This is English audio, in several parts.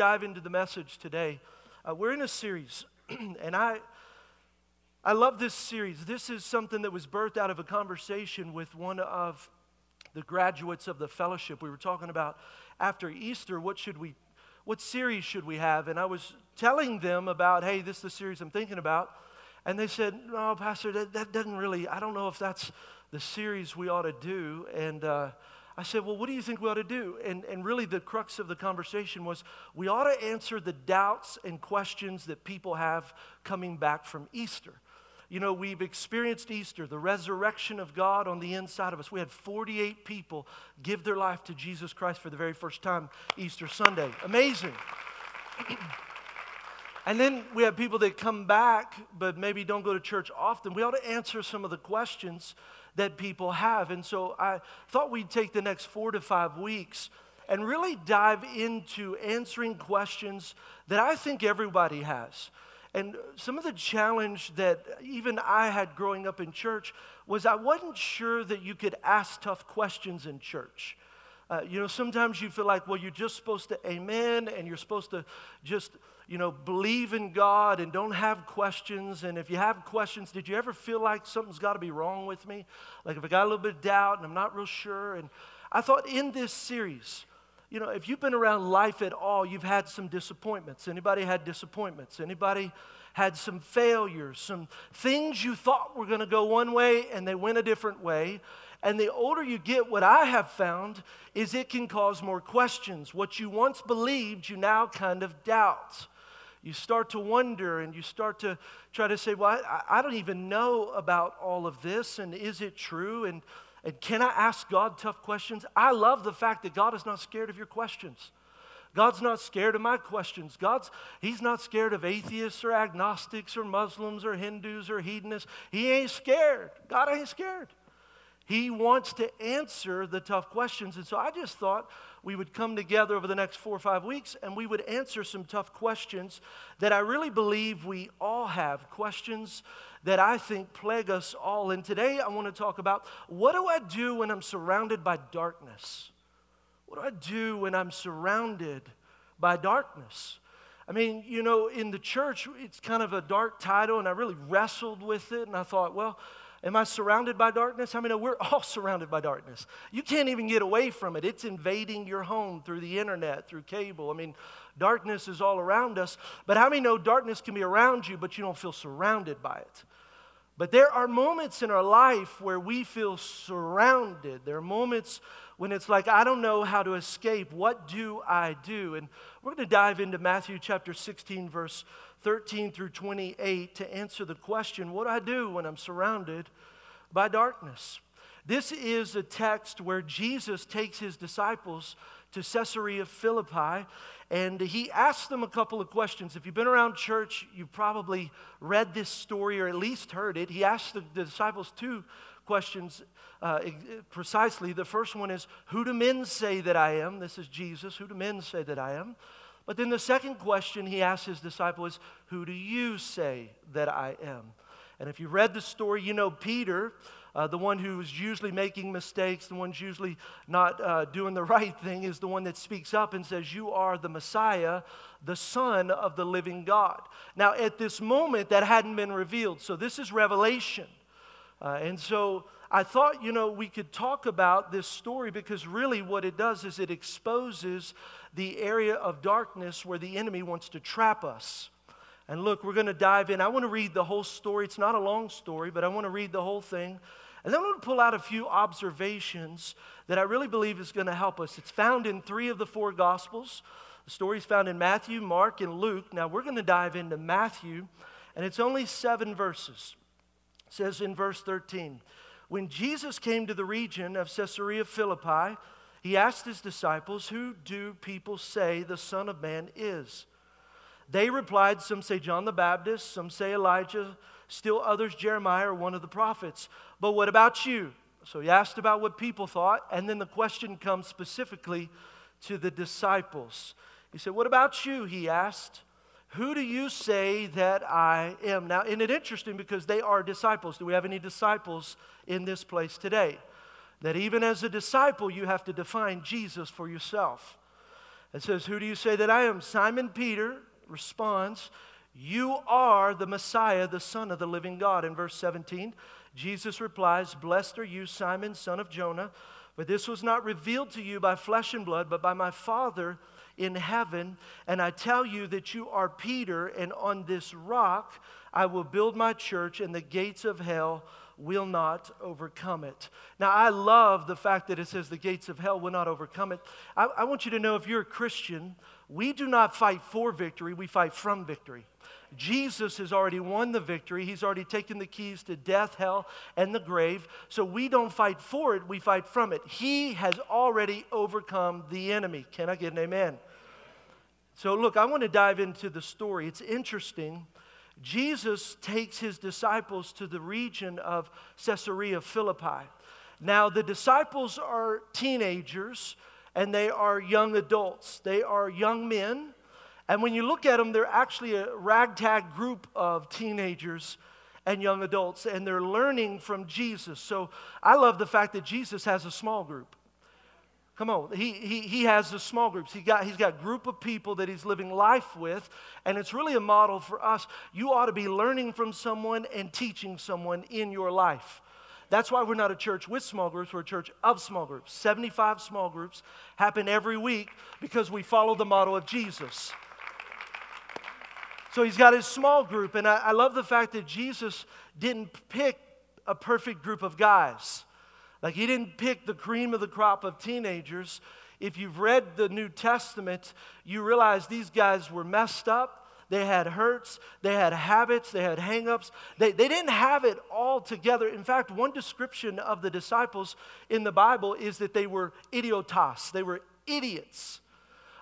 dive into the message today. Uh, we're in a series, and I, I love this series. This is something that was birthed out of a conversation with one of the graduates of the fellowship. We were talking about after Easter, what should we, what series should we have? And I was telling them about, hey, this is the series I'm thinking about. And they said, no, Pastor, that, that doesn't really, I don't know if that's the series we ought to do. And uh, I said, Well, what do you think we ought to do? And, and really, the crux of the conversation was we ought to answer the doubts and questions that people have coming back from Easter. You know, we've experienced Easter, the resurrection of God on the inside of us. We had 48 people give their life to Jesus Christ for the very first time Easter Sunday. Amazing. And then we have people that come back, but maybe don't go to church often. We ought to answer some of the questions that people have. And so I thought we'd take the next four to five weeks and really dive into answering questions that I think everybody has. And some of the challenge that even I had growing up in church was I wasn't sure that you could ask tough questions in church. Uh, you know, sometimes you feel like, well, you're just supposed to amen and you're supposed to just you know, believe in God and don't have questions. And if you have questions, did you ever feel like something's got to be wrong with me? Like if I got a little bit of doubt and I'm not real sure. And I thought in this series, you know, if you've been around life at all, you've had some disappointments. Anybody had disappointments? Anybody had some failures, some things you thought were going to go one way and they went a different way. And the older you get, what I have found is it can cause more questions. What you once believed, you now kind of doubt you start to wonder and you start to try to say, Well, I, I, don't even know about all of this, and is it true? And, and can I ask God tough questions? I love the fact that God is not scared of your questions. God's not scared of my questions. God's He's not scared of atheists or agnostics or Muslims or Hindus or hedonists. He ain't scared. God ain't scared. He wants to answer the tough questions. And so I just thought we would come together over the next four or five weeks and we would answer some tough questions that I really believe we all have. Questions that I think plague us all. And today I want to talk about what do I do when I'm surrounded by darkness? What do I do when I'm surrounded by darkness? I mean, you know, in the church, it's kind of a dark title, and I really wrestled with it, and I thought, well, Am I surrounded by darkness? I mean, we're all surrounded by darkness. You can't even get away from it. It's invading your home through the internet, through cable. I mean, darkness is all around us. But how many know darkness can be around you, but you don't feel surrounded by it? But there are moments in our life where we feel surrounded. There are moments when it's like, I don't know how to escape. What do I do? And we're going to dive into Matthew chapter 16, verse 13 through 28 to answer the question what do I do when I'm surrounded by darkness? This is a text where Jesus takes his disciples to Caesarea Philippi and he asks them a couple of questions. If you've been around church, you've probably read this story or at least heard it. He asks the, disciples two questions uh, precisely. The first one is Who do men say that I am? This is Jesus. Who do men say that I am? But then the second question he asks his disciples is, Who do you say that I am? And if you read the story, you know Peter, uh, the one who's usually making mistakes, the one who's usually not uh, doing the right thing, is the one that speaks up and says, You are the Messiah, the Son of the living God. Now, at this moment, that hadn't been revealed. So this is revelation. Uh, and so I thought, you know, we could talk about this story because really what it does is it exposes the area of darkness where the enemy wants to trap us. And look, we're going to dive in. I want to read the whole story. It's not a long story, but I want to read the whole thing. And then I'm going to pull out a few observations that I really believe is going to help us. It's found in three of the four Gospels. The story is found in Matthew, Mark, and Luke. Now we're going to dive into Matthew, and it's only seven verses. It says in verse 13 When Jesus came to the region of Caesarea Philippi, he asked his disciples, Who do people say the Son of Man is? They replied, Some say John the Baptist, some say Elijah, still others Jeremiah or one of the prophets. But what about you? So he asked about what people thought, and then the question comes specifically to the disciples. He said, What about you? He asked. Who do you say that I am? Now, isn't it interesting because they are disciples? Do we have any disciples in this place today? that even as a disciple, you have to define Jesus for yourself. It says, Who do you say that I am? Simon Peter responds, You are the Messiah, the Son of the living God. In verse 17, Jesus replies, Blessed are you, Simon, son of Jonah, for this was not revealed to you by flesh and blood, but by my Father in heaven. And I tell you that you are Peter, and on this rock I will build my church, and the gates of hell will not overcome it. Now, I love the fact that it says the gates of hell will not overcome it. I, I, want you to know if you're a Christian, we do not fight for victory, we fight from victory. Jesus has already won the victory. He's already taken the keys to death, hell, and the grave. So we don't fight for it, we fight from it. He has already overcome the enemy. Can I get an amen? So, look, I want to dive into the story. It's interesting Jesus takes his disciples to the region of Caesarea Philippi. Now, the disciples are teenagers and they are young adults, they are young men. And when you look at them, they're actually a ragtag group of teenagers and young adults, and they're learning from Jesus. So I love the fact that Jesus has a small group. Come on. He, he, he has the small groups. He got, he's got a group of people that he's living life with, and it's really a model for us. You ought to be learning from someone and teaching someone in your life. That's why we're not a church with small groups, we're a church of small groups. 75 small groups happen every week because we follow the model of Jesus. So he's got his small group, and I, I love the fact that Jesus didn't pick a perfect group of guys. Like he didn't pick the cream of the crop of teenagers. If you've read the New Testament, you realize these guys were messed up. They had hurts, they had habits, they had hangups. They, they didn't have it all together. In fact, one description of the disciples in the Bible is that they were idiotas, they were idiots.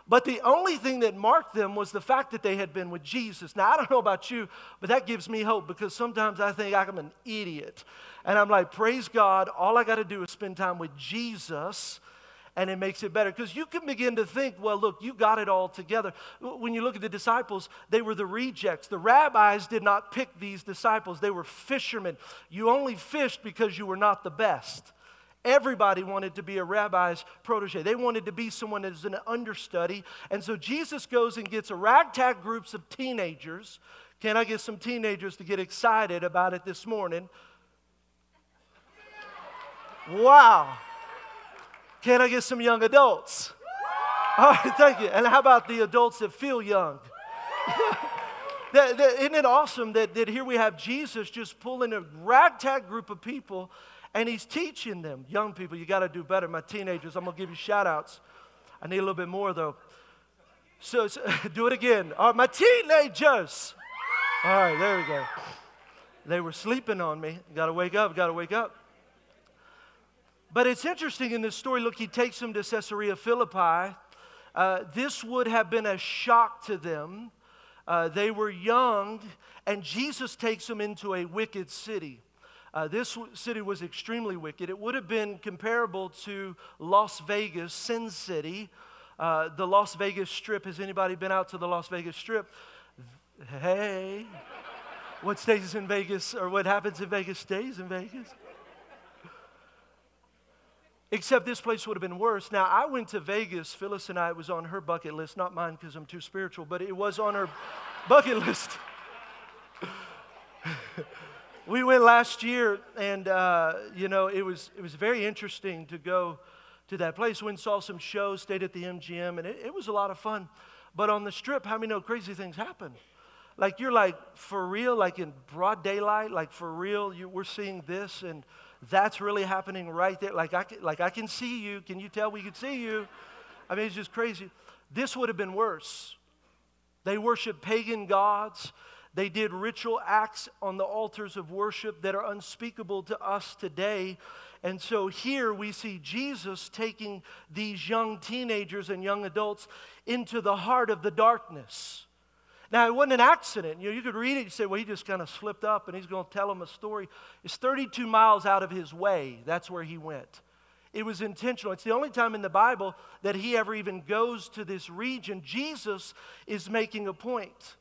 But the only thing that marked them was the fact that they had been with Jesus. Now, I don't know about you, but that gives me hope because sometimes I think I'm an idiot. And I'm like, praise God, all I got to do is spend time with Jesus and it makes it better. Because you can begin to think, well, look, you got it all together. When you look at the disciples, they were the rejects. The rabbis did not pick these disciples, they were fishermen. You only fished because you were not the best. Everybody wanted to be a rabbi's protege. They wanted to be someone is an understudy. And so Jesus goes and gets a ragtag groups of teenagers. Can I get some teenagers to get excited about it this morning? Wow. Can I get some young adults? All right, thank you. And how about the adults that feel young? that, that, isn't it awesome that, that here we have Jesus just pulling a ragtag group of people and he's teaching them, young people, you got to do better. My teenagers, I'm going to give you shout outs. I need a little bit more though. So, so do it again. All right, my teenagers. All right, there we go. They were sleeping on me. Got to wake up, got to wake up. But it's interesting in this story. Look, he takes them to Caesarea Philippi. Uh, this would have been a shock to them. Uh, they were young, and Jesus takes them into a wicked city. Uh, this city was extremely wicked. It would have been comparable to Las Vegas, Sin City, uh, the Las Vegas Strip. Has anybody been out to the Las Vegas Strip? Hey, what stays in Vegas or what happens in Vegas stays in Vegas. Except this place would have been worse. Now, I went to Vegas. Phyllis and I, was on her bucket list, not mine because I'm too spiritual, but it was on her bucket list we went last year, and uh, you know it was it was very interesting to go to that place. We saw some shows, stayed at the MGM, and it, it was a lot of fun. But on the strip, how many know crazy things happen? Like you're like for real, like in broad daylight, like for real. You, we're seeing this, and that's really happening right there. Like I can, like I can see you. Can you tell we could see you? I mean, it's just crazy. This would have been worse. They worship pagan gods. They did ritual acts on the altars of worship that are unspeakable to us today. And so here we see Jesus taking these young teenagers and young adults into the heart of the darkness. Now, it wasn't an accident. You, know, you could read it and say, well, he just kind of slipped up and he's going to tell them a story. It's 32 miles out of his way. That's where he went. It was intentional. It's the only time in the Bible that he ever even goes to this region. Jesus is making a point.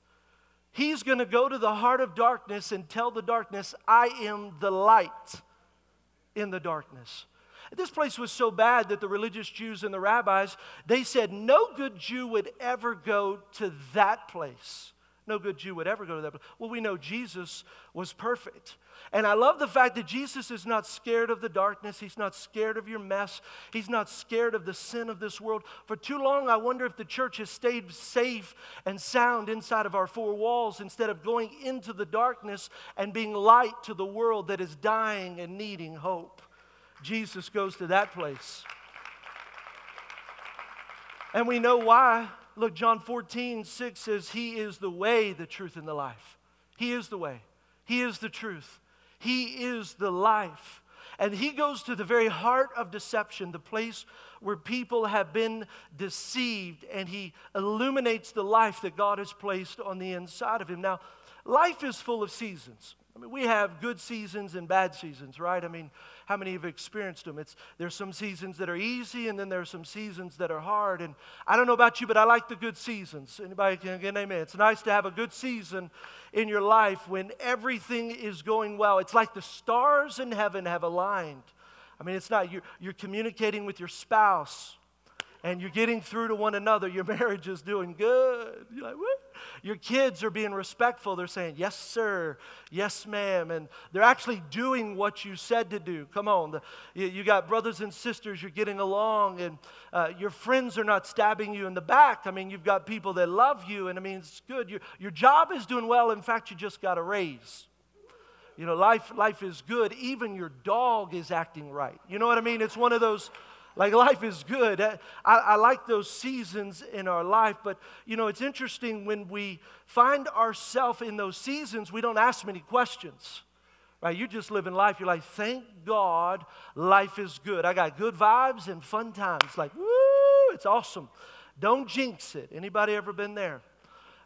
He's going to go to the heart of darkness and tell the darkness, I am the light in the darkness. This place was so bad that the religious Jews and the rabbis, they said no good Jew would ever go to that place. No good Jew would ever go to that place. Well, we know Jesus was perfect. And I love the fact that Jesus is not scared of the darkness. He's not scared of your mess. He's not scared of the sin of this world. For too long, I wonder if the church has stayed safe and sound inside of our four walls instead of going into the darkness and being light to the world that is dying and needing hope. Jesus goes to that place. And we know why. Look, John 14, 6 says, He is the way, the truth, and the life. He is the way. He is the truth. He is the life. And he goes to the very heart of deception, the place where people have been deceived, and he illuminates the life that God has placed on the inside of him. Now, life is full of seasons. I mean, we have good seasons and bad seasons, right? I mean, how many have experienced them? It's, there's some seasons that are easy, and then there's some seasons that are hard. And I don't know about you, but I like the good seasons. Anybody can get amen? It's nice to have a good season in your life when everything is going well. It's like the stars in heaven have aligned. I mean, it's not, you're, you're communicating with your spouse and you're getting through to one another. Your marriage is doing good. You're like, what? Your kids are being respectful. They're saying, yes, sir, yes, ma'am. And they're actually doing what you said to do. Come on. The, you, you, got brothers and sisters, you're getting along, and uh, your friends are not stabbing you in the back. I mean, you've got people that love you, and I mean, it's good. Your, your job is doing well. In fact, you just got a raise. You know, life, life is good. Even your dog is acting right. You know what I mean? It's one of those like life is good. I, I, like those seasons in our life, but you know, it's interesting when we find ourselves in those seasons, we don't ask many questions. Right? You're just live in life. You're like, thank God life is good. I got good vibes and fun times. Like, woo, it's awesome. Don't jinx it. Anybody ever been there?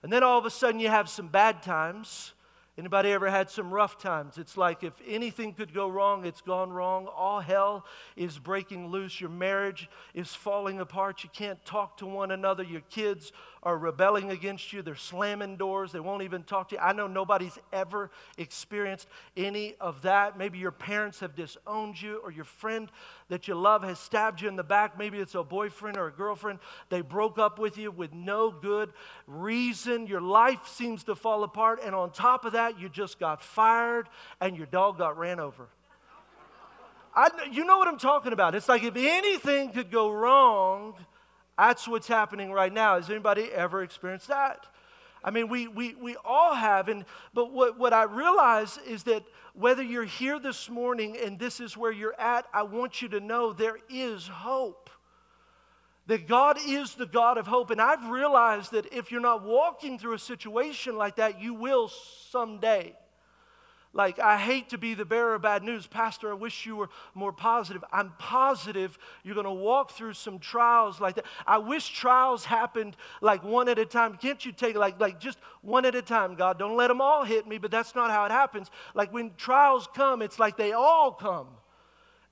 And then all of a sudden you have some bad times Anybody ever had some rough times? It's like if anything could go wrong, it's gone wrong. All hell is breaking loose. Your marriage is falling apart. You can't talk to one another. Your kids are rebelling against you. They're slamming doors. They won't even talk to you. I know nobody's ever experienced any of that. Maybe your parents have disowned you, or your friend that you love has stabbed you in the back. Maybe it's a boyfriend or a girlfriend. They broke up with you with no good reason. Your life seems to fall apart. And on top of that, you just got fired and your dog got ran over. I, you know what I'm talking about. It's like if anything could go wrong, that's what's happening right now. Has anybody ever experienced that? I mean, we, we, we all have. And, but what, what I realize is that whether you're here this morning and this is where you're at, I want you to know there is hope. That God is the God of hope. And I've realized that if you're not walking through a situation like that, you will someday. Like, I hate to be the bearer of bad news. Pastor, I wish you were more positive. I'm positive you're going to walk through some trials like that. I wish trials happened like one at a time. Can't you take like, like just one at a time, God? Don't let them all hit me, but that's not how it happens. Like when trials come, it's like they all come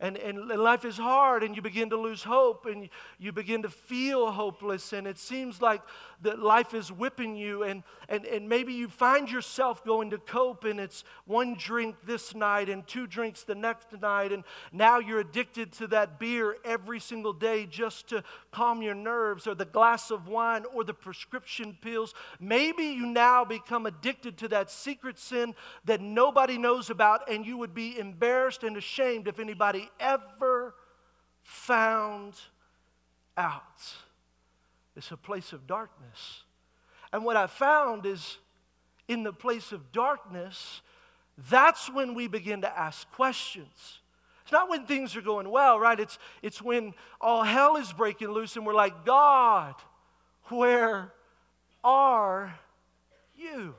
and, and life is hard and you begin to lose hope and you begin to feel hopeless and it seems like that life is whipping you and, and, and maybe you find yourself going to cope and it's one drink this night and two drinks the next night and now you're addicted to that beer every single day just to calm your nerves or the glass of wine or the prescription pills. Maybe you now become addicted to that secret sin that nobody knows about and you would be embarrassed and ashamed if anybody ever found out. It's a place of darkness. And what I found is in the place of darkness, that's when we begin to ask questions. It's not when things are going well, right? It's, it's when all hell is breaking loose and we're like, God, where are you?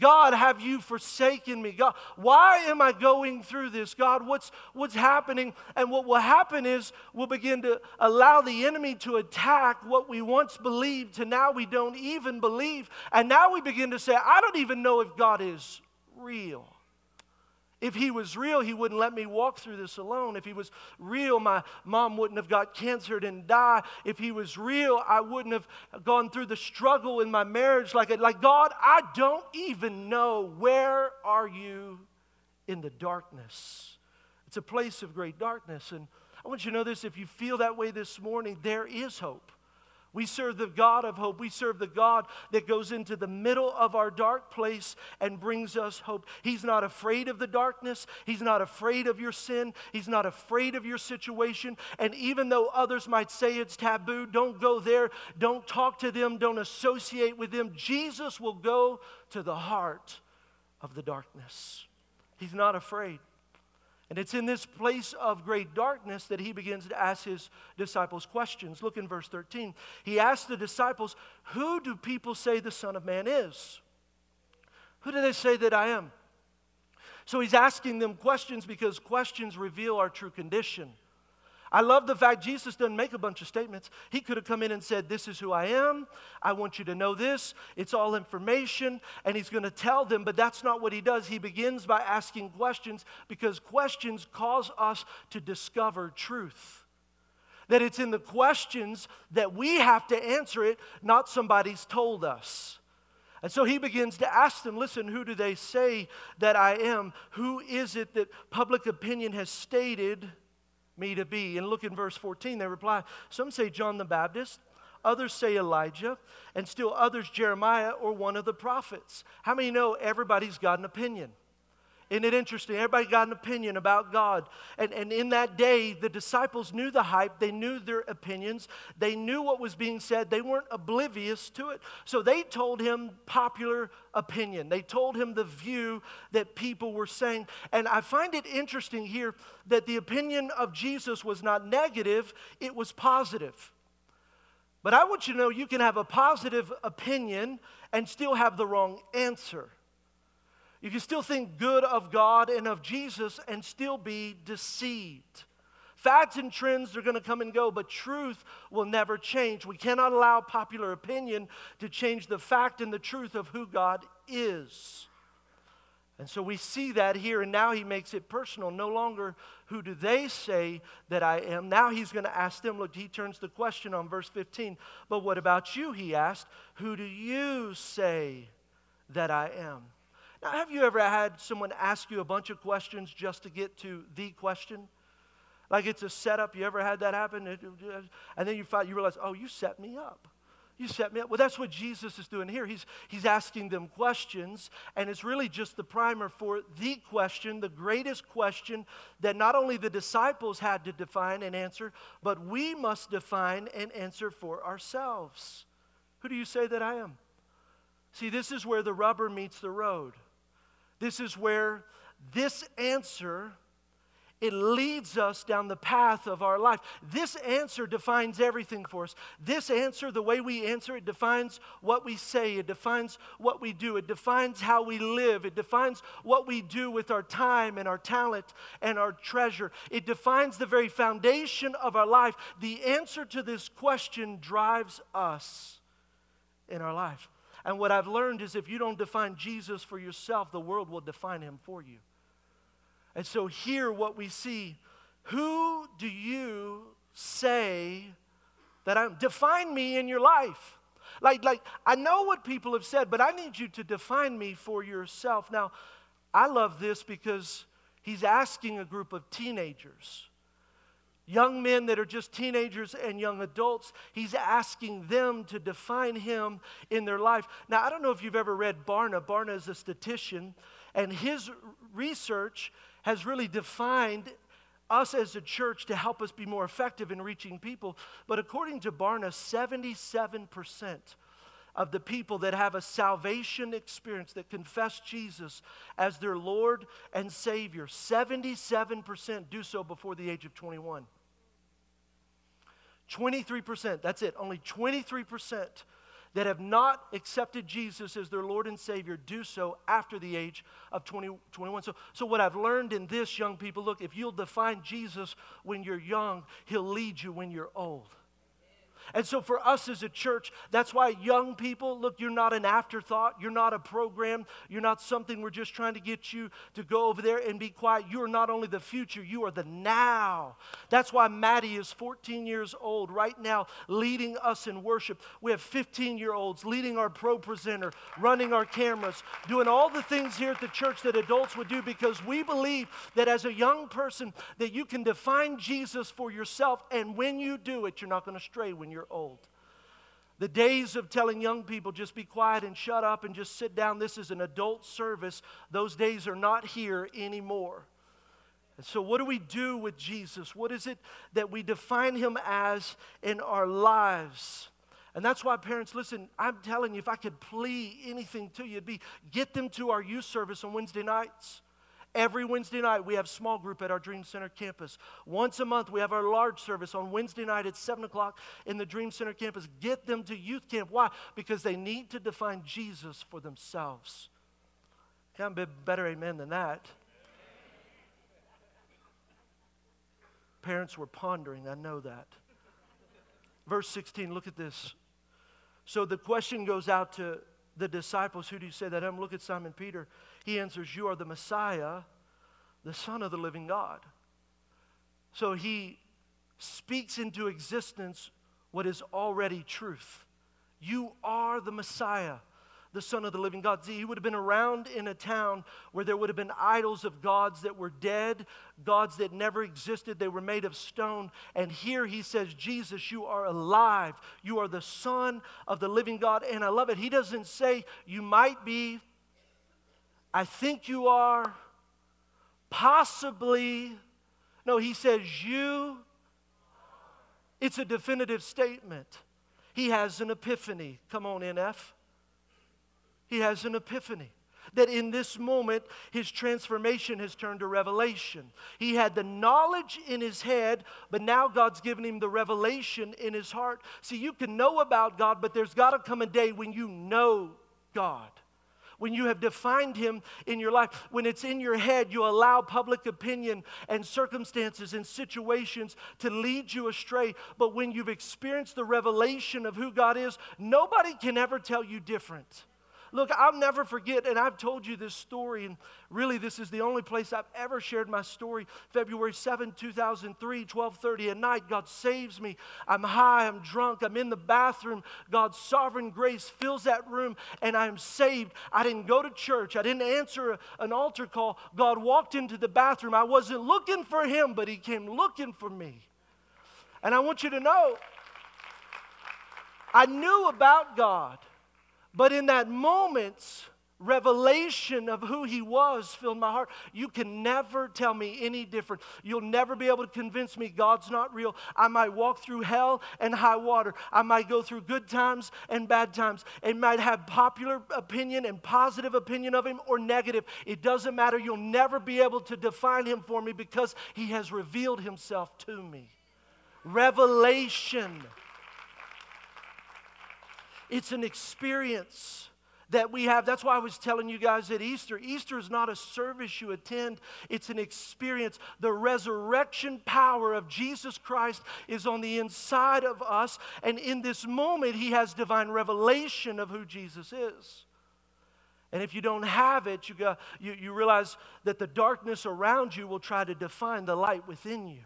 God, have you forsaken me? God, why am I going through this? God, what's, what's happening? And what will happen is we'll begin to allow the enemy to attack what we once believed to now we don't even believe. And now we begin to say, I don't even know if God is real. If he was real, he wouldn't let me walk through this alone. If he was real, my mom wouldn't have got cancer and died. If he was real, I wouldn't have gone through the struggle in my marriage like, it. like God, I don't even know. Where are you in the darkness? It's a place of great darkness. And I want you to know this if you feel that way this morning, there is hope. We serve the God of hope. We serve the God that goes into the middle of our dark place and brings us hope. He's not afraid of the darkness. He's not afraid of your sin. He's not afraid of your situation. And even though others might say it's taboo, don't go there. Don't talk to them. Don't associate with them. Jesus will go to the heart of the darkness. He's not afraid. And it's in this place of great darkness that he begins to ask his disciples questions. Look in verse 13. He asks the disciples, Who do people say the Son of Man is? Who do they say that I am? So he's asking them questions because questions reveal our true condition. I love the fact Jesus doesn't make a bunch of statements. He could have come in and said, This is who I am. I want you to know this. It's all information. And he's going to tell them, but that's not what he does. He begins by asking questions because questions cause us to discover truth. That it's in the questions that we have to answer it, not somebody's told us. And so he begins to ask them, listen, who do they say that I am? Who is it that public opinion has stated me to be. And look in verse 14, they reply, Some say John the Baptist, others say Elijah, and still others Jeremiah or one of the prophets. How many know everybody's got an opinion? Isn't it interesting? Everybody got an opinion about God. And, and in that day, the disciples knew the hype, they knew their opinions, they knew what was being said, they weren't oblivious to it. So they told him popular opinion, they told him the view that people were saying. And I find it interesting here that the opinion of Jesus was not negative, it was positive. But I want you to know you can have a positive opinion and still have the wrong answer. You can still think good of God and of Jesus and still be deceived. Fads and trends are going to come and go, but truth will never change. We cannot allow popular opinion to change the fact and the truth of who God is. And so we see that here, and now he makes it personal. No longer who do they say that I am. Now he's going to ask them. Look, he turns the question on verse 15. But what about you? He asked. Who do you say that I am? Now, have you ever had someone ask you a bunch of questions just to get to the question? Like it's a setup. You ever had that happen? And then you find, you realize, oh, you set me up. You set me up. Well, that's what Jesus is doing here. He's, he's asking them questions, and it's really just the primer for the question, the greatest question that not only the disciples had to define and answer, but we must define and answer for ourselves. Who do you say that I am? See, this is where the rubber meets the road. This is where this answer it leads us down the path of our life. This answer defines everything for us. This answer, the way we answer, it defines what we say, it defines what we do, it defines how we live, it defines what we do with our time and our talent and our treasure. It defines the very foundation of our life. The answer to this question drives us in our life. And what I've learned is if you don't define Jesus for yourself, the world will define him for you. And so here what we see, who do you say that I'm define me in your life? Like like I know what people have said, but I need you to define me for yourself. Now, I love this because he's asking a group of teenagers young men that are just teenagers and young adults. He's asking them to define him in their life. Now, I don't know if you've ever read Barna. Barna is a statistician, and his research has really defined us as a church to help us be more effective in reaching people. But according to Barna, 77% of the people that have a salvation experience, that confess Jesus as their Lord and Savior, 77% do so before the age of 21. 23%, that's it, only 23% that have not accepted Jesus as their Lord and Savior do so after the age of 20, 21. So, so, what I've learned in this, young people, look, if you'll define Jesus when you're young, He'll lead you when you're old. And so, for us as a church, that's why young people look, you're not an afterthought. You're not a program. You're not something we're just trying to get you to go over there and be quiet. You are not only the future, you are the now. That's why Maddie is 14 years old right now, leading us in worship. We have 15 year olds leading our ProPresenter, running our cameras, doing all the things here at the church that adults would do because we believe that as a young person, that you can define Jesus for yourself. And when you do it, you're not going to stray when you're old. The days of telling young people just be quiet and shut up and just sit down, this is an adult service, those days are not here anymore. And so, what do we do with Jesus? What is it that we define him as in our lives? And that's why, parents, listen, I'm telling you, if I could plea anything to you, it'd be get them to our youth service on Wednesday nights. Every Wednesday night, we have small group at our Dream Center campus. Once a month, we have our large service on Wednesday night at 7 o'clock in the Dream Center campus. Get them to youth camp. Why? Because they need to define Jesus for themselves. Can't be better amen than that. Parents were pondering, I know that. Verse 16, look at this. So the question goes out to the disciples Who do you say that I am? Look at Simon Peter. He answers, You are the Messiah, the Son of the living God. So he speaks into existence what is already truth. You are the Messiah, the Son of the living God. See, he would have been around in a town where there would have been idols of gods that were dead, gods that never existed. They were made of stone. And here he says, Jesus, you are alive. You are the Son of the living God. And I love it. He doesn't say, You might be, I think you are, possibly. No, he says, You. It's a definitive statement. He has an epiphany. Come on, NF. He has an epiphany that in this moment his transformation has turned to revelation. He had the knowledge in his head, but now God's given him the revelation in his heart. See, you can know about God, but there's got to come a day when you know God when you have defined Him in your life, when it's in your head, you allow public opinion and circumstances and situations to lead you astray. But when you've experienced the revelation of who God is, nobody can ever tell you different. Look, I'll never forget, and I've told you this story, and really this is the only place I've ever shared my story. February 7, 2003, 12:30 at night, God saves me. I'm high, I'm drunk, I'm in the bathroom. God's sovereign grace fills that room, and I am saved. I didn't go to church, I didn't answer an altar call. God walked into the bathroom. I wasn't looking for him, but he came looking for me. And I want you to know, I knew about God. But in that moment, revelation of who he was filled my heart. You can never tell me any different. You'll never be able to convince me God's not real. I might walk through hell and high water. I might go through good times and bad times. It might have popular opinion and positive opinion of him or negative. It doesn't matter. You'll never be able to define him for me because he has revealed himself to me. Revelation. It's an experience that we have. That's why I was telling you guys at Easter. Easter is not a service you attend, it's an experience. The resurrection power of Jesus Christ is on the inside of us. And in this moment, He has divine revelation of who Jesus is. And if you don't have it, you, got, you, you realize that the darkness around you will try to define the light within you.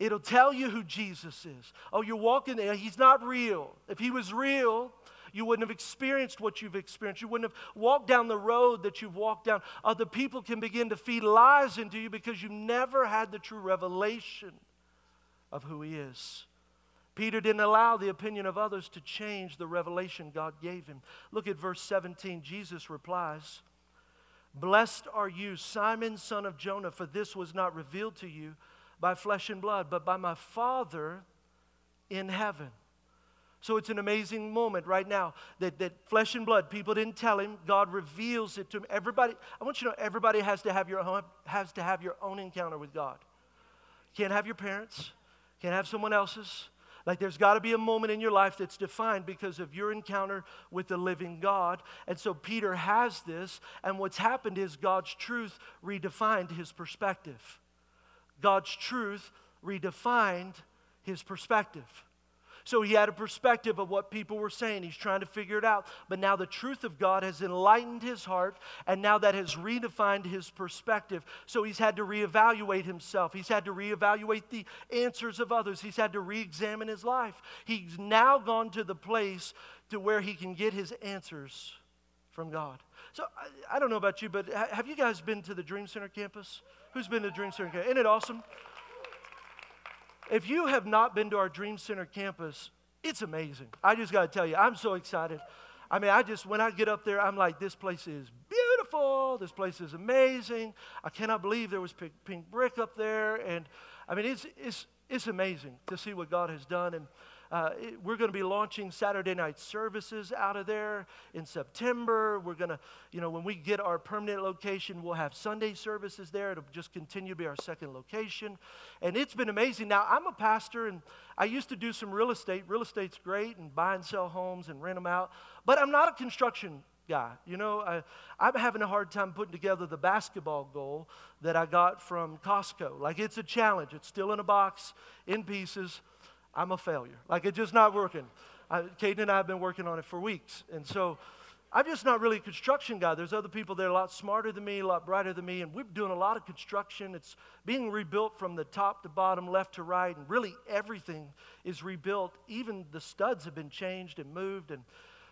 It'll tell you who Jesus is. Oh, you're walking there. He's not real. If he was real, you wouldn't have experienced what you've experienced. You wouldn't have walked down the road that you've walked down. Other people can begin to feed lies into you because you've never had the true revelation of who he is. Peter didn't allow the opinion of others to change the revelation God gave him. Look at verse 17. Jesus replies, Blessed are you, Simon, son of Jonah, for this was not revealed to you by flesh and blood, but by my Father in heaven. So it's an amazing moment right now that, that flesh and blood, people didn't tell him. God reveals it to him. Everybody, I want you to know everybody has to have your own, has to have your own encounter with God. can't have your parents, can't have someone else's. Like there's got to be a moment in your life that's defined because of your encounter with the living God. And so Peter has this, and what's happened is God's truth redefined his perspective. God's truth redefined his perspective. So he had a perspective of what people were saying. He's trying to figure it out. But now the truth of God has enlightened his heart, and now that has redefined his perspective. So he's had to reevaluate himself. He's had to reevaluate the answers of others. He's had to re examine his life. He's now gone to the place to where he can get his answers from God. So I, I don't know about you, but ha- have you guys been to the Dream Center campus? Who's been to Dream Center? Isn't it awesome? If you have not been to our Dream Center campus, it's amazing. I just got to tell you, I'm so excited. I mean, I just, when I get up there, I'm like, this place is beautiful. This place is amazing. I cannot believe there was pink, pink brick up there. And I mean, it's, it's, it's amazing to see what God has done. And uh, we're going to be launching Saturday night services out of there in September. We're going to, you know, when we get our permanent location, we'll have Sunday services there. It'll just continue to be our second location. And it's been amazing. Now, I'm a pastor and I used to do some real estate. Real estate's great and buy and sell homes and rent them out. But I'm not a construction guy. You know, I, I'm having a hard time putting together the basketball goal that I got from Costco. Like, it's a challenge. It's still in a box, in pieces. I'm a failure. Like it's just not working. I, Caden and I have been working on it for weeks. And so I'm just not really a construction guy. There's other people that are a lot smarter than me, a lot brighter than me, and we're doing a lot of construction. It's being rebuilt from the top to bottom, left to right, and really everything is rebuilt. Even the studs have been changed and moved. And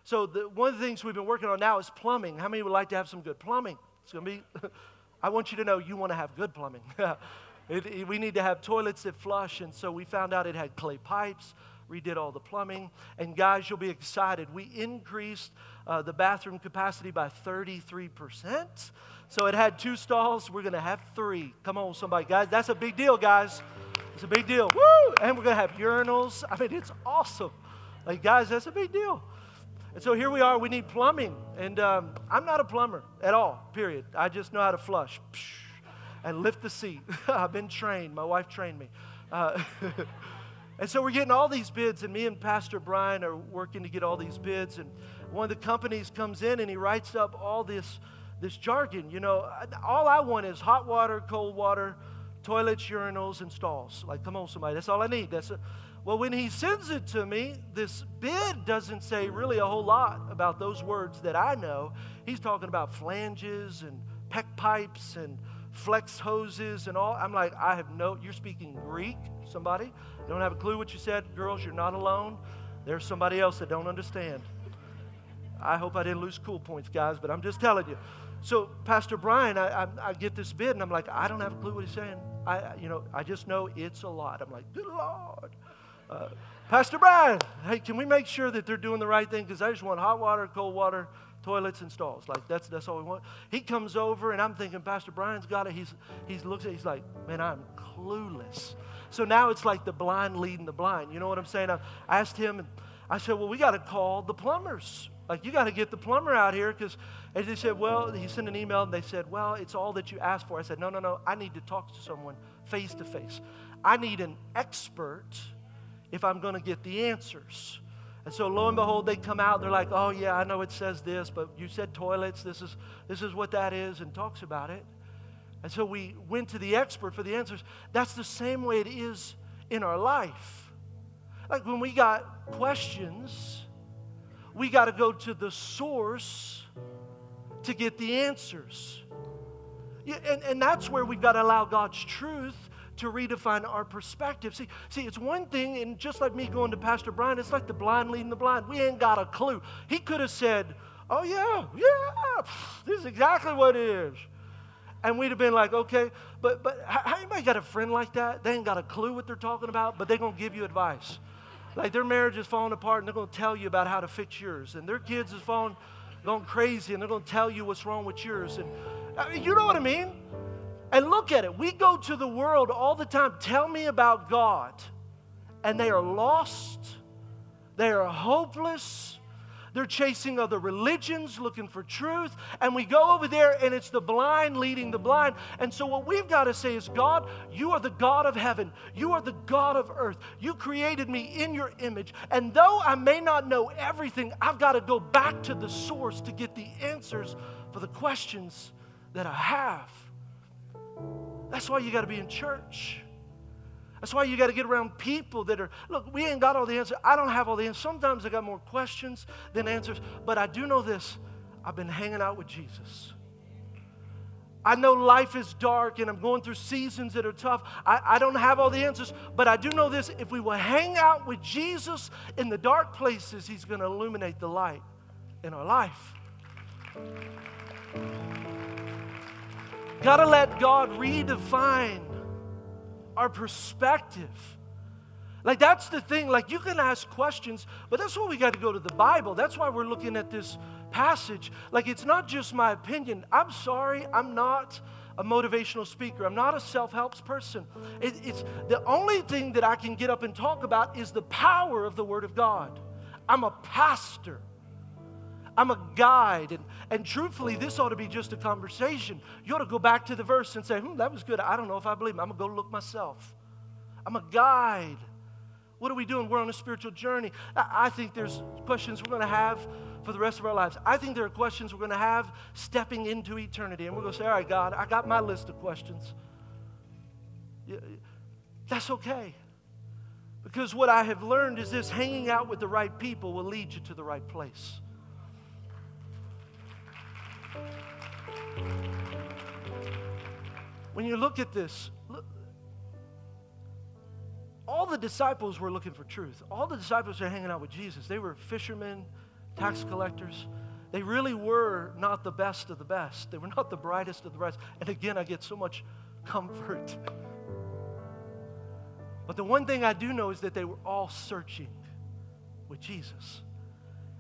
so the, one of the things we've been working on now is plumbing. How many would like to have some good plumbing? It's going to be, I want you to know you want to have good plumbing. It, it, we need to have toilets that flush, and so we found out it had clay pipes, redid all the plumbing. And guys, you'll be excited. We increased uh, the bathroom capacity by 33%. So it had two stalls. We're going to have three. Come on, somebody. Guys, that's a big deal, guys. It's a big deal. Woo! And we're going to have urinals. I mean, it's awesome. Like, guys, that's a big deal. And so here we are. We need plumbing. And um, I'm not a plumber at all, period. I just know how to flush. And lift the seat. I've been trained. My wife trained me. Uh, and so we're getting all these bids, and me and Pastor Brian are working to get all these bids. And one of the companies comes in and he writes up all this, this jargon. You know, all I want is hot water, cold water, toilets, urinals, and stalls. Like, come on, somebody, that's all I need. That's well, when he sends it to me, this bid doesn't say really a whole lot about those words that I know. He's talking about flanges and PEX pipes and flex hoses and all. I'm like, I have no, you're speaking Greek, somebody. Don't have a clue what you said. Girls, you're not alone. There's somebody else that don't understand. I hope I didn't lose cool points, guys, but I'm just telling you. So, Pastor Brian, I, I, I, get this bid, and I'm like, I don't have a clue what he's saying. I, you know, I just know it's a lot. I'm like, good Lord. Uh, Pastor Brian, hey, can we make sure that they're doing the right thing? Because I just want hot water, cold water, toilets and stalls. Like that's that's all we want. He comes over and I'm thinking, Pastor Brian's got it. He's he looks at he's like, man, I'm clueless. So now it's like the blind leading the blind. You know what I'm saying? I asked him and I said, well, we got to call the plumbers. Like you got to get the plumber out here because and they said, well, he sent an email and they said, well, it's all that you asked for. I said, no, no, no. I need to talk to someone face to face. I need an expert if I'm going to get the answers. And so lo and behold, they come out, they're like, oh yeah, I know it says this, but you said toilets, this is, this is what that is, and talks about it. And so we went to the expert for the answers. That's the same way it is in our life. Like when we got questions, we got to go to the source to get the answers. And, and that's where we've got to allow God's truth to redefine our perspective. See, see, it's one thing, and just like me going to Pastor Brian, it's like the blind leading the blind. We ain't got a clue. He could have said, Oh, yeah, yeah, this is exactly what it is. And we'd have been like, okay, but but how anybody got a friend like that? They ain't got a clue what they're talking about, but they're gonna give you advice. Like their marriage is falling apart, and they're gonna tell you about how to fix yours, and their kids is falling, going crazy, and they're gonna tell you what's wrong with yours. And I mean, you know what I mean? And look at it. We go to the world all the time. Tell me about God. And they are lost. They are hopeless. They're chasing other religions, looking for truth. And we go over there, and it's the blind leading the blind. And so, what we've got to say is God, you are the God of heaven. You are the God of earth. You created me in your image. And though I may not know everything, I've got to go back to the source to get the answers for the questions that I have. That's why you got to be in church. That's why you got to get around people that are, look, we ain't got all the answers. I don't have all the answers. Sometimes I got more questions than answers. But I do know this I've been hanging out with Jesus. I know life is dark and I'm going through seasons that are tough. I, I don't have all the answers, but I do know this if we will hang out with Jesus in the dark places, He's going to illuminate the light in our life. Got to let God redefine our perspective. Like, that's the thing. Like, you can ask questions, but that's why we got to go to the Bible. That's why we're looking at this passage. Like, it's not just my opinion. I'm sorry, I'm not a motivational speaker. I'm not a self help person. It, it's the only thing that I can get up and talk about is the power of the Word of God. I'm a pastor. I'm a guide. And, and truthfully, this ought to be just a conversation. You ought to go back to the verse and say, hmm, that was good. I don't know if I believe it. I'm going to go look myself. I'm a guide. What are we doing? We're on a spiritual journey. I, I think there's questions we're going to have for the rest of our lives. I think there are questions we're going to have stepping into eternity. And we're going to say, all right, God, I got my list of questions. That's okay. Because what I have learned is this hanging out with the right people will lead you to the right place. When you look at this, look, all the disciples were looking for truth. All the disciples are hanging out with Jesus. They were fishermen, tax collectors. They really were not the best of the best. They were not the brightest of the brightest. And again, I get so much comfort. But the one thing I do know is that they were all searching with Jesus.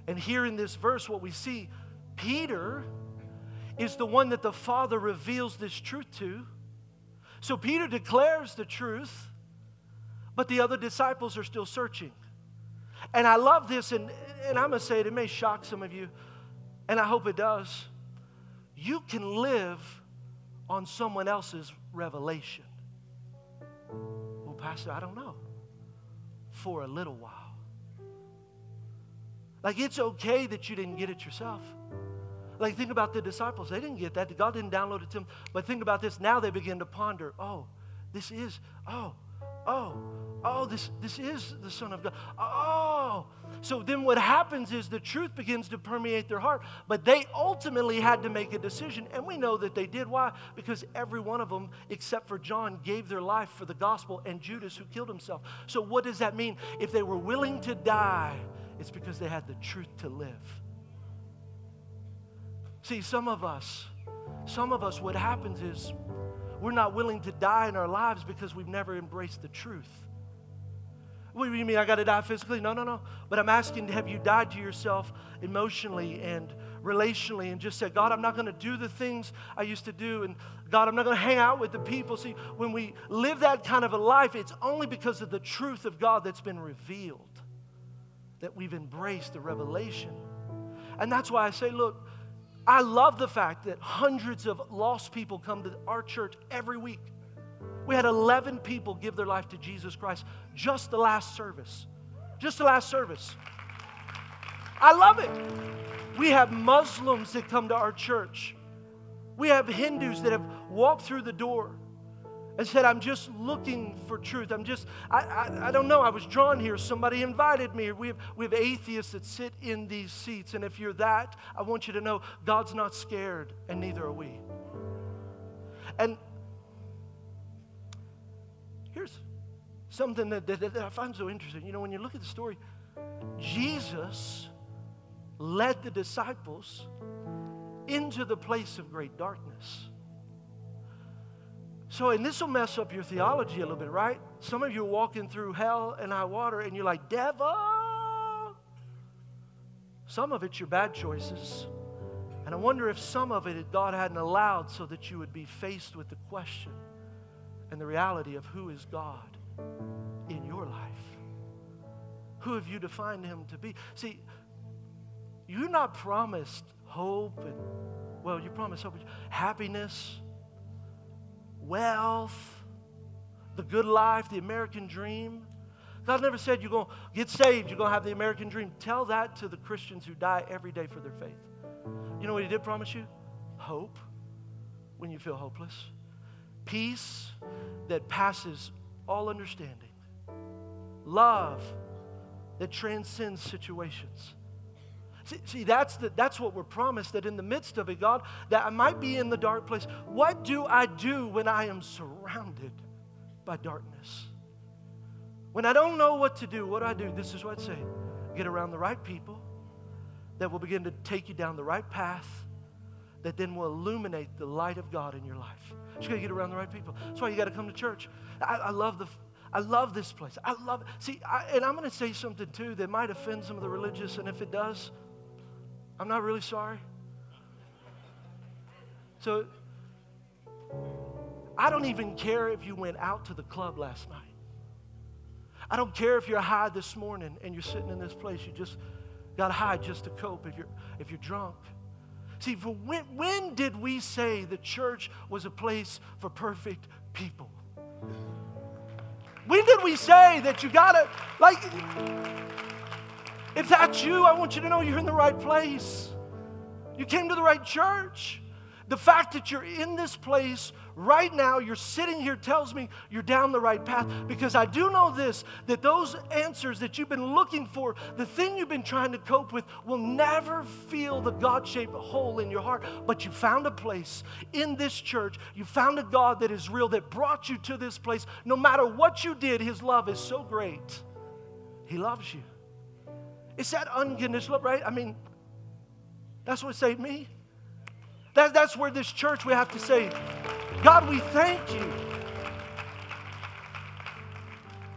And here in this verse, what we see, Peter is the one that the Father reveals this truth to. So Peter declares the truth, but the other disciples are still searching. And I love this, and, and I'm going to say it, it may shock some of you, and I hope it does. You can live on someone else's revelation. Well, Pastor, I don't know. For a little while. Like, it's okay that you didn't get it yourself. Like, think about the disciples. They didn't get that. God didn't download it to them. But think about this. Now they begin to ponder oh, this is, oh, oh, oh, this, this is the Son of God. Oh. So then what happens is the truth begins to permeate their heart. But they ultimately had to make a decision. And we know that they did. Why? Because every one of them, except for John, gave their life for the gospel and Judas, who killed himself. So what does that mean? If they were willing to die, it's because they had the truth to live. See, some of us, some of us, what happens is we're not willing to die in our lives because we've never embraced the truth. What do you mean I got to die physically? No, no, no. But I'm asking, have you died to yourself emotionally and relationally and just said, God, I'm not going to do the things I used to do. And God, I'm not going to hang out with the people. See, when we live that kind of a life, it's only because of the truth of God that's been revealed that we've embraced the revelation. And that's why I say, look, I love the fact that hundreds of lost people come to our church every week. We had 11 people give their life to Jesus Christ just the last service. Just the last service. I love it. We have Muslims that come to our church. We have Hindus that have walked through the door and said, I'm just looking for truth. I'm just, I, I, I, don't know. I was drawn here. Somebody invited me. We have, we have atheists that sit in these seats. And if you're that, I want you to know God's not scared, and neither are we. And here's something that, that, that I find so interesting. You know, when you look at the story, Jesus led the disciples into the place of great darkness. So, and this will mess up your theology a little bit, right? Some of you are walking through hell and high water and you're like, devil. Some of it's your bad choices. And I wonder if some of it God hadn't allowed so that you would be faced with the question and the reality of who is God in your life. Who have you defined him to be? See, you're not promised hope and, well, you promised hope, happiness wealth, the good life, the American dream. God never said you're going to get saved, you're going to have the American dream. Tell that to the Christians who die every day for their faith. You know what He did promise you? Hope when you feel hopeless, peace that passes all understanding. Love that transcends situations. See, that's, the, that's what we're promised that in the midst of it, God, that I might be in the dark place. What do I do when I am surrounded by darkness? When I don't know what to do, what do I do? This is what I'd say get around the right people that will begin to take you down the right path that then will illuminate the light of God in your life. You got to get around the right people. That's why you got to come to church. I, I, love the. I love this place. I love it. See, I, and I'm going to say something too that might offend some of the religious, and if it does, I'm not really sorry. So, I don't even care if you went out to the club last night. I don't care if you're high this morning and you're sitting in this place. You just got high just to cope if you're, if you're drunk. See, when, when did we say the church was a place for perfect people? When did we say that you gotta, like, if that's you, I want you to know you're in the right place. You came to the right church. The fact that you're in this place right now, you're sitting here, tells me you're down the right path because I do know this that those answers that you've been looking for, the thing you've been trying to cope with, will never feel the God shaped hole in your heart. But you found a place in this church, you found a God that is real, that brought you to this place. No matter what you did, His love is so great. He loves you. It's that unconditional love, right? I mean, that's what saved me. That, that's where this church we have to say, God, we thank you.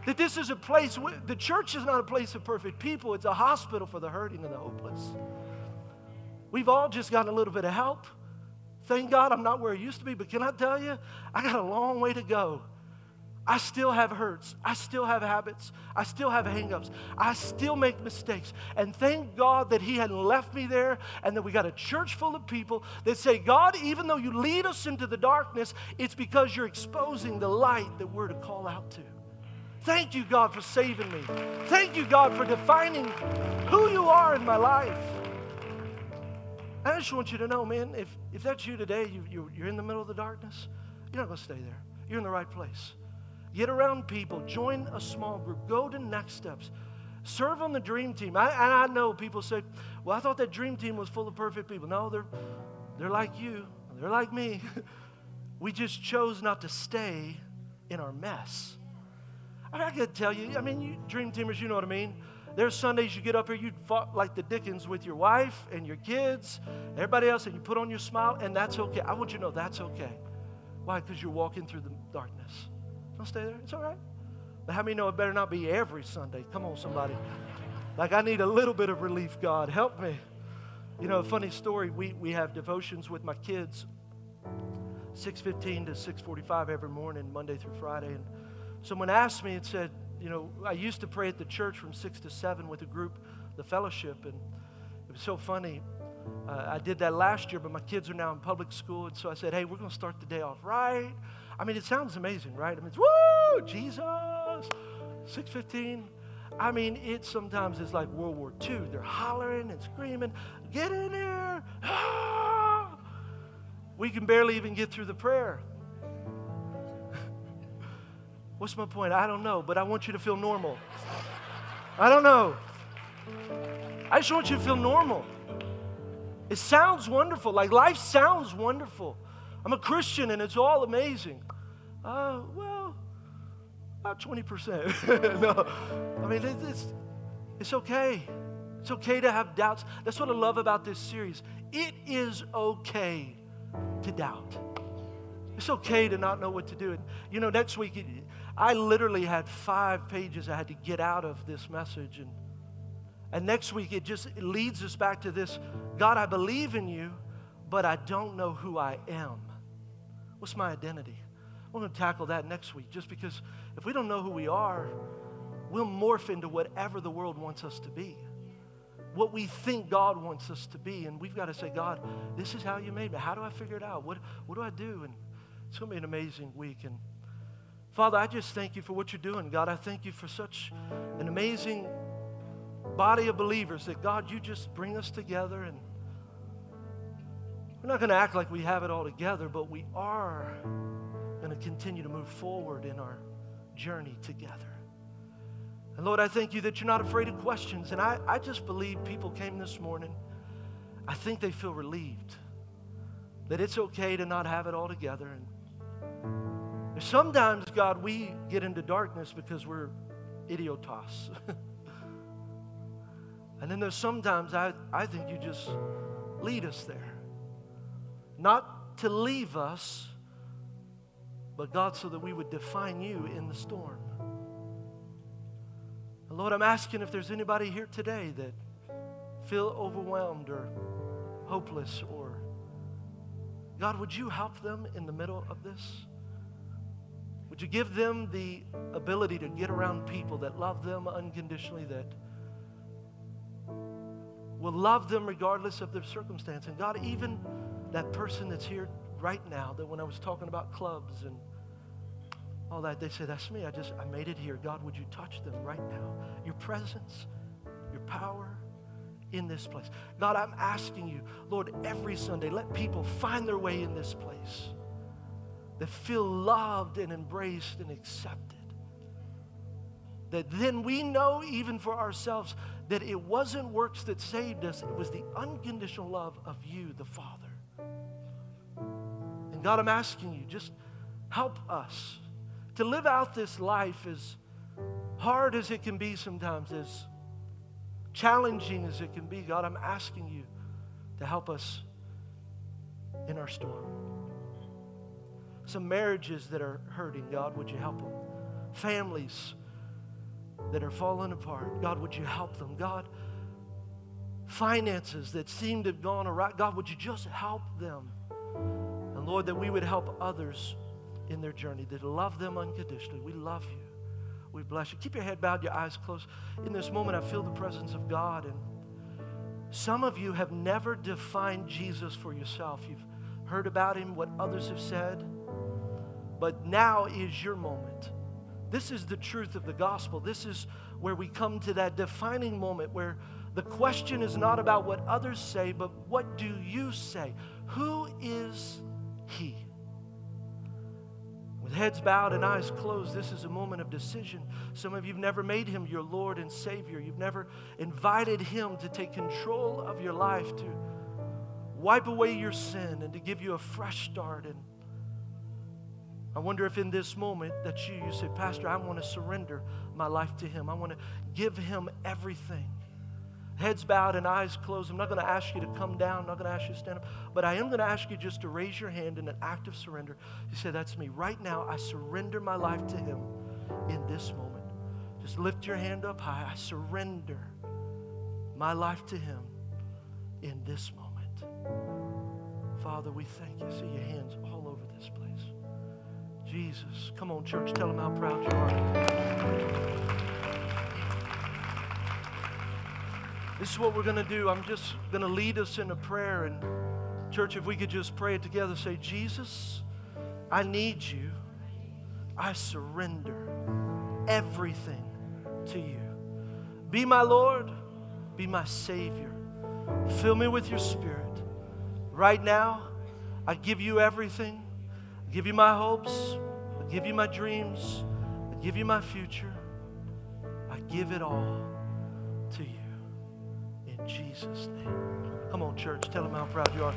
That this is a place, the church is not a place of perfect people, it's a hospital for the hurting and the hopeless. We've all just gotten a little bit of help. Thank God I'm not where I used to be, but can I tell you, I got a long way to go I still have hurts. I still have habits. I still have hangups. I still make mistakes. And thank God that He hadn't left me there and that we got a church full of people that say, God, even though you lead us into the darkness, it's because you're exposing the light that we're to call out to. Thank you, God, for saving me. Thank you, God, for defining who you are in my life. I just want you to know, man, if, if that's you today, you, you, you're in the middle of the darkness, you're not going to stay there. You're in the right place. Get around people, join a small group, go to next steps. Serve on the dream team. I, I know people say, well, I thought that dream team was full of perfect people. No, they're, they're like you, they're like me. we just chose not to stay in our mess. I, mean, I gotta tell you, I mean, you dream teamers, you know what I mean. There's Sundays you get up here, you fought like the Dickens with your wife and your kids, everybody else, and you put on your smile, and that's okay. I want you to know that's okay. Why? Because you're walking through the darkness. Don't stay there. It's all right. But how many know it better not be every Sunday? Come on, somebody. Like, I need a little bit of relief, God. Help me. You know, a funny story. We, we have devotions with my kids, 6.15 to 6.45 every morning, Monday through Friday. And someone asked me and said, you know, I used to pray at the church from 6 to 7 with a group, the fellowship. And it was so funny. Uh, I did that last year, but my kids are now in public school. And so I said, hey, we're going to start the day off right I mean, it sounds amazing, right? I mean, it's, woo, Jesus, 615. I mean, it sometimes is like World War II. They're hollering and screaming, get in here. We can barely even get through the prayer. What's my point? I don't know, but I want you to feel normal. I don't know. I just want you to feel normal. It sounds wonderful. Like life sounds wonderful. I'm a Christian and it's all amazing. Uh, well, about 20%. no, I mean, it's, it's okay. It's okay to have doubts. That's what I love about this series. It is okay to doubt. It's okay to not know what to do. And, you know, next week, I literally had five pages I had to get out of this message. And, and next week, it just it leads us back to this God, I believe in you, but I don't know who I am. What's my identity? We're going to tackle that next week just because if we don't know who we are, we'll morph into whatever the world wants us to be. What we think God wants us to be. And we've got to say, God, this is how you made me. How do I figure it out? What, what do I do? And it's going to be an amazing week. And Father, I just thank you for what you're doing. God, I thank you for such an amazing body of believers that, God, you just bring us together and we're not going to act like we have it all together, but we are going to continue to move forward in our journey together. And Lord, I thank you that you're not afraid of questions. And I, I just believe people came this morning. I think they feel relieved that it's okay to not have it all together. And sometimes, God, we get into darkness because we're idiotos. and then there's sometimes I, I think you just lead us there. Not to leave us, but God, so that we would define you in the storm. And Lord, I'm asking if there's anybody here today that feel overwhelmed or hopeless or God, would you help them in the middle of this? Would you give them the ability to get around people that love them unconditionally, that will love them regardless of their circumstance? And God, even that person that's here right now, that when I was talking about clubs and all that, they say, That's me. I just, I made it here. God, would you touch them right now? Your presence, your power in this place. God, I'm asking you, Lord, every Sunday, let people find their way in this place that feel loved and embraced and accepted. That then we know, even for ourselves, that it wasn't works that saved us, it was the unconditional love of you, the Father. God, I'm asking you, just help us to live out this life as hard as it can be sometimes, as challenging as it can be. God, I'm asking you to help us in our storm. Some marriages that are hurting, God, would you help them? Families that are falling apart, God, would you help them? God, finances that seem to have gone awry, God, would you just help them? And Lord, that we would help others in their journey, that love them unconditionally. We love you. We bless you. Keep your head bowed, your eyes closed. In this moment, I feel the presence of God. And some of you have never defined Jesus for yourself. You've heard about him, what others have said. But now is your moment. This is the truth of the gospel. This is where we come to that defining moment where the question is not about what others say, but what do you say? Who is he? With heads bowed and eyes closed, this is a moment of decision. Some of you have never made him your Lord and Savior. You've never invited him to take control of your life, to wipe away your sin, and to give you a fresh start. And I wonder if in this moment that you, you say, Pastor, I want to surrender my life to him. I want to give him everything heads bowed and eyes closed. I'm not going to ask you to come down. I'm not going to ask you to stand up. But I am going to ask you just to raise your hand in an act of surrender. You say, That's me. Right now, I surrender my life to Him in this moment. Just lift your hand up high. I surrender my life to Him in this moment. Father, we thank you. See your hands all over this place. Jesus. Come on, church. Tell them how proud you are. This is what we're going to do. I'm just going to lead us in a prayer. And, church, if we could just pray it together, say, Jesus, I need you. I surrender everything to you. Be my Lord, be my Savior. Fill me with your Spirit. Right now, I give you everything. I give you my hopes. I give you my dreams. I give you my future. I give it all to you. Jesus' name. Come on, church. Tell them how proud you are.